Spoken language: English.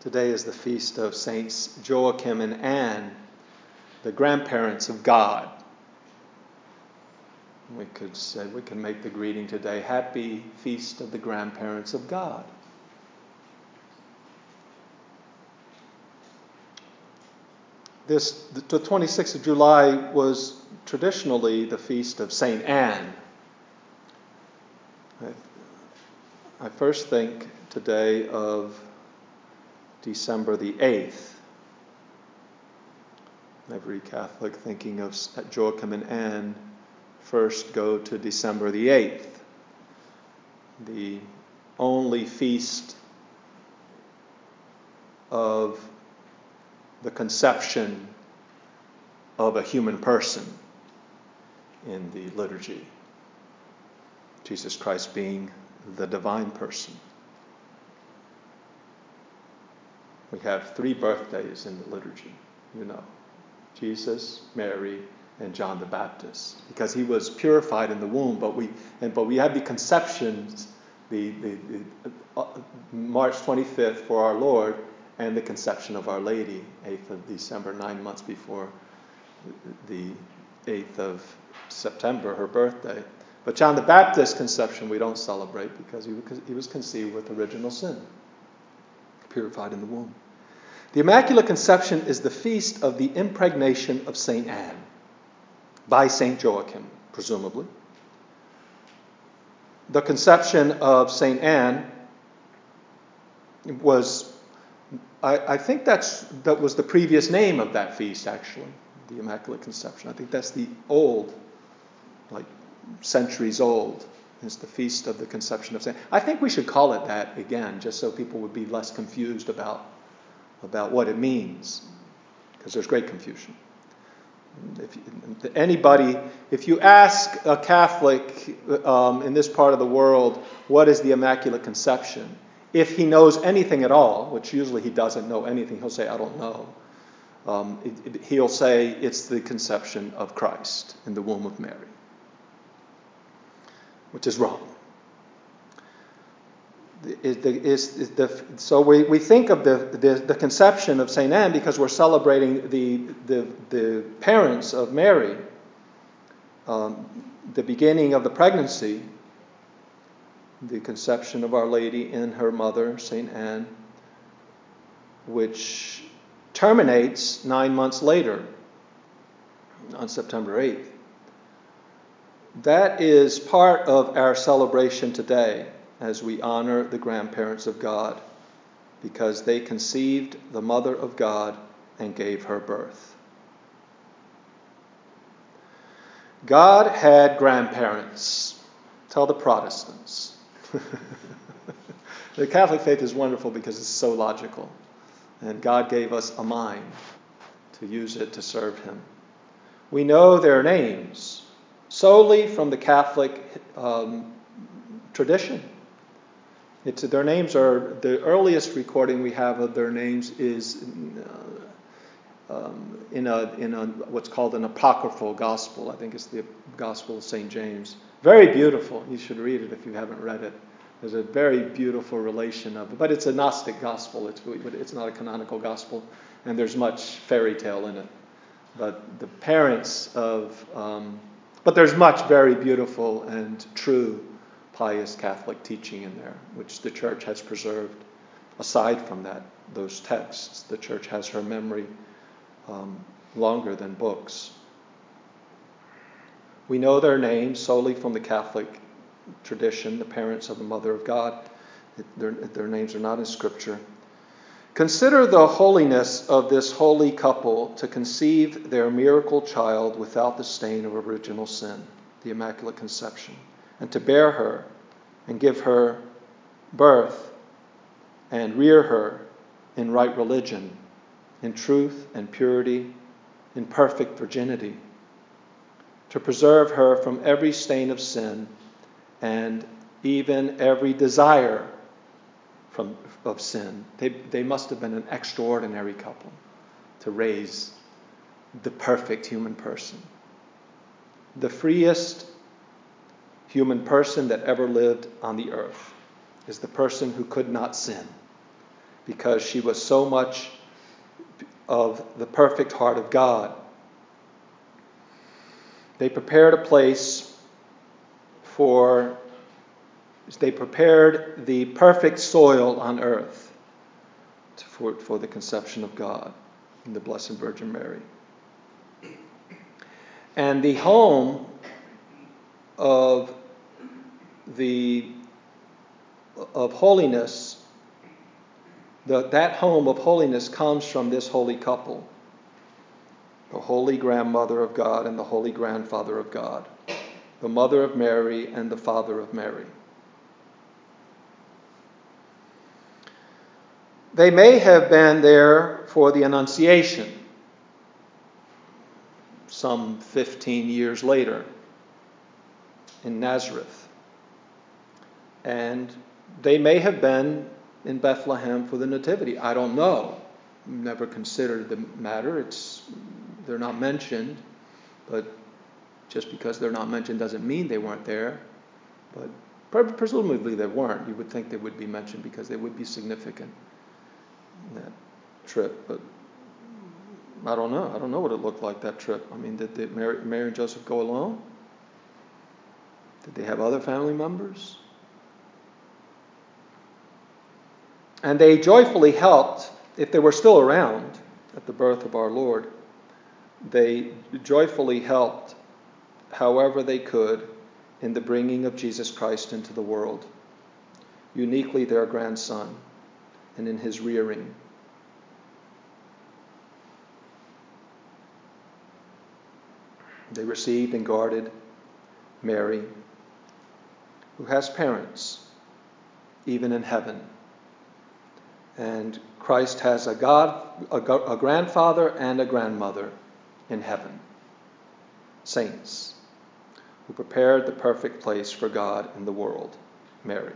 Today is the feast of Saints Joachim and Anne, the grandparents of God. We could say, we can make the greeting today Happy Feast of the Grandparents of God. This, the 26th of July was traditionally the feast of St. Anne. I, I first think today of December the 8th. Every Catholic thinking of Joachim and Anne first go to December the 8th, the only feast of the conception of a human person in the liturgy. Jesus Christ being the divine person. We have three birthdays in the liturgy, you know Jesus, Mary, and John the Baptist, because he was purified in the womb. But we, and, but we have the conceptions, the, the, the uh, March 25th for our Lord, and the conception of Our Lady, 8th of December, nine months before the 8th of September, her birthday. But John the Baptist's conception we don't celebrate because he, he was conceived with original sin, purified in the womb. The Immaculate Conception is the feast of the impregnation of St. Anne by St. Joachim, presumably. The conception of St. Anne was, I, I, think that's, that was the previous name of that feast, actually, the Immaculate Conception. I think that's the old, like centuries old. It's the feast of the conception of St. I think we should call it that again, just so people would be less confused about, about what it means, because there's great confusion. If anybody, if you ask a Catholic um, in this part of the world, what is the Immaculate Conception? If he knows anything at all, which usually he doesn't know anything, he'll say, I don't know. Um, it, it, he'll say it's the conception of Christ in the womb of Mary, which is wrong. Is the, is, the, so we, we think of the, the, the conception of St. Anne because we're celebrating the, the, the parents of Mary, um, the beginning of the pregnancy, the conception of Our Lady in her mother, St. Anne, which terminates nine months later on September 8th. That is part of our celebration today as we honor the grandparents of God because they conceived the mother of God and gave her birth. God had grandparents. Tell the Protestants. the Catholic faith is wonderful because it's so logical. And God gave us a mind to use it to serve Him. We know their names solely from the Catholic um, tradition. It's, their names are the earliest recording we have of their names is uh, um, in a in a what's called an apocryphal gospel. I think it's the Gospel of Saint James. Very beautiful. You should read it if you haven't read it. There's a very beautiful relation of it, but it's a Gnostic gospel. It's it's not a canonical gospel, and there's much fairy tale in it. But the parents of um, but there's much very beautiful and true pious Catholic teaching in there, which the church has preserved. Aside from that, those texts, the church has her memory um, longer than books. We know their names solely from the Catholic tradition, the parents of the Mother of God. Their, their names are not in Scripture. Consider the holiness of this holy couple to conceive their miracle child without the stain of original sin, the Immaculate Conception and to bear her and give her birth and rear her in right religion, in truth and purity, in perfect virginity, to preserve her from every stain of sin and even every desire from, of sin. They, they must have been an extraordinary couple to raise the perfect human person. The freest human person that ever lived on the earth is the person who could not sin. because she was so much of the perfect heart of God. They prepared a place for, they prepared the perfect soil on earth for, for the conception of God in the Blessed Virgin Mary. And the home of the of holiness, the, that home of holiness comes from this holy couple, the holy grandmother of God and the holy grandfather of God, the mother of Mary and the father of Mary. They may have been there for the Annunciation some 15 years later in Nazareth. And they may have been in Bethlehem for the Nativity. I don't know. Never considered the matter. It's, they're not mentioned, but just because they're not mentioned doesn't mean they weren't there. But presumably they weren't. You would think they would be mentioned because they would be significant that trip. But I don't know. I don't know what it looked like that trip. I mean, did, did Mary, Mary and Joseph go alone? Did they have other family members? And they joyfully helped, if they were still around at the birth of our Lord, they joyfully helped however they could in the bringing of Jesus Christ into the world, uniquely their grandson, and in his rearing. They received and guarded Mary, who has parents, even in heaven. And Christ has a God, a, a grandfather and a grandmother in heaven, saints, who prepared the perfect place for God in the world, Mary.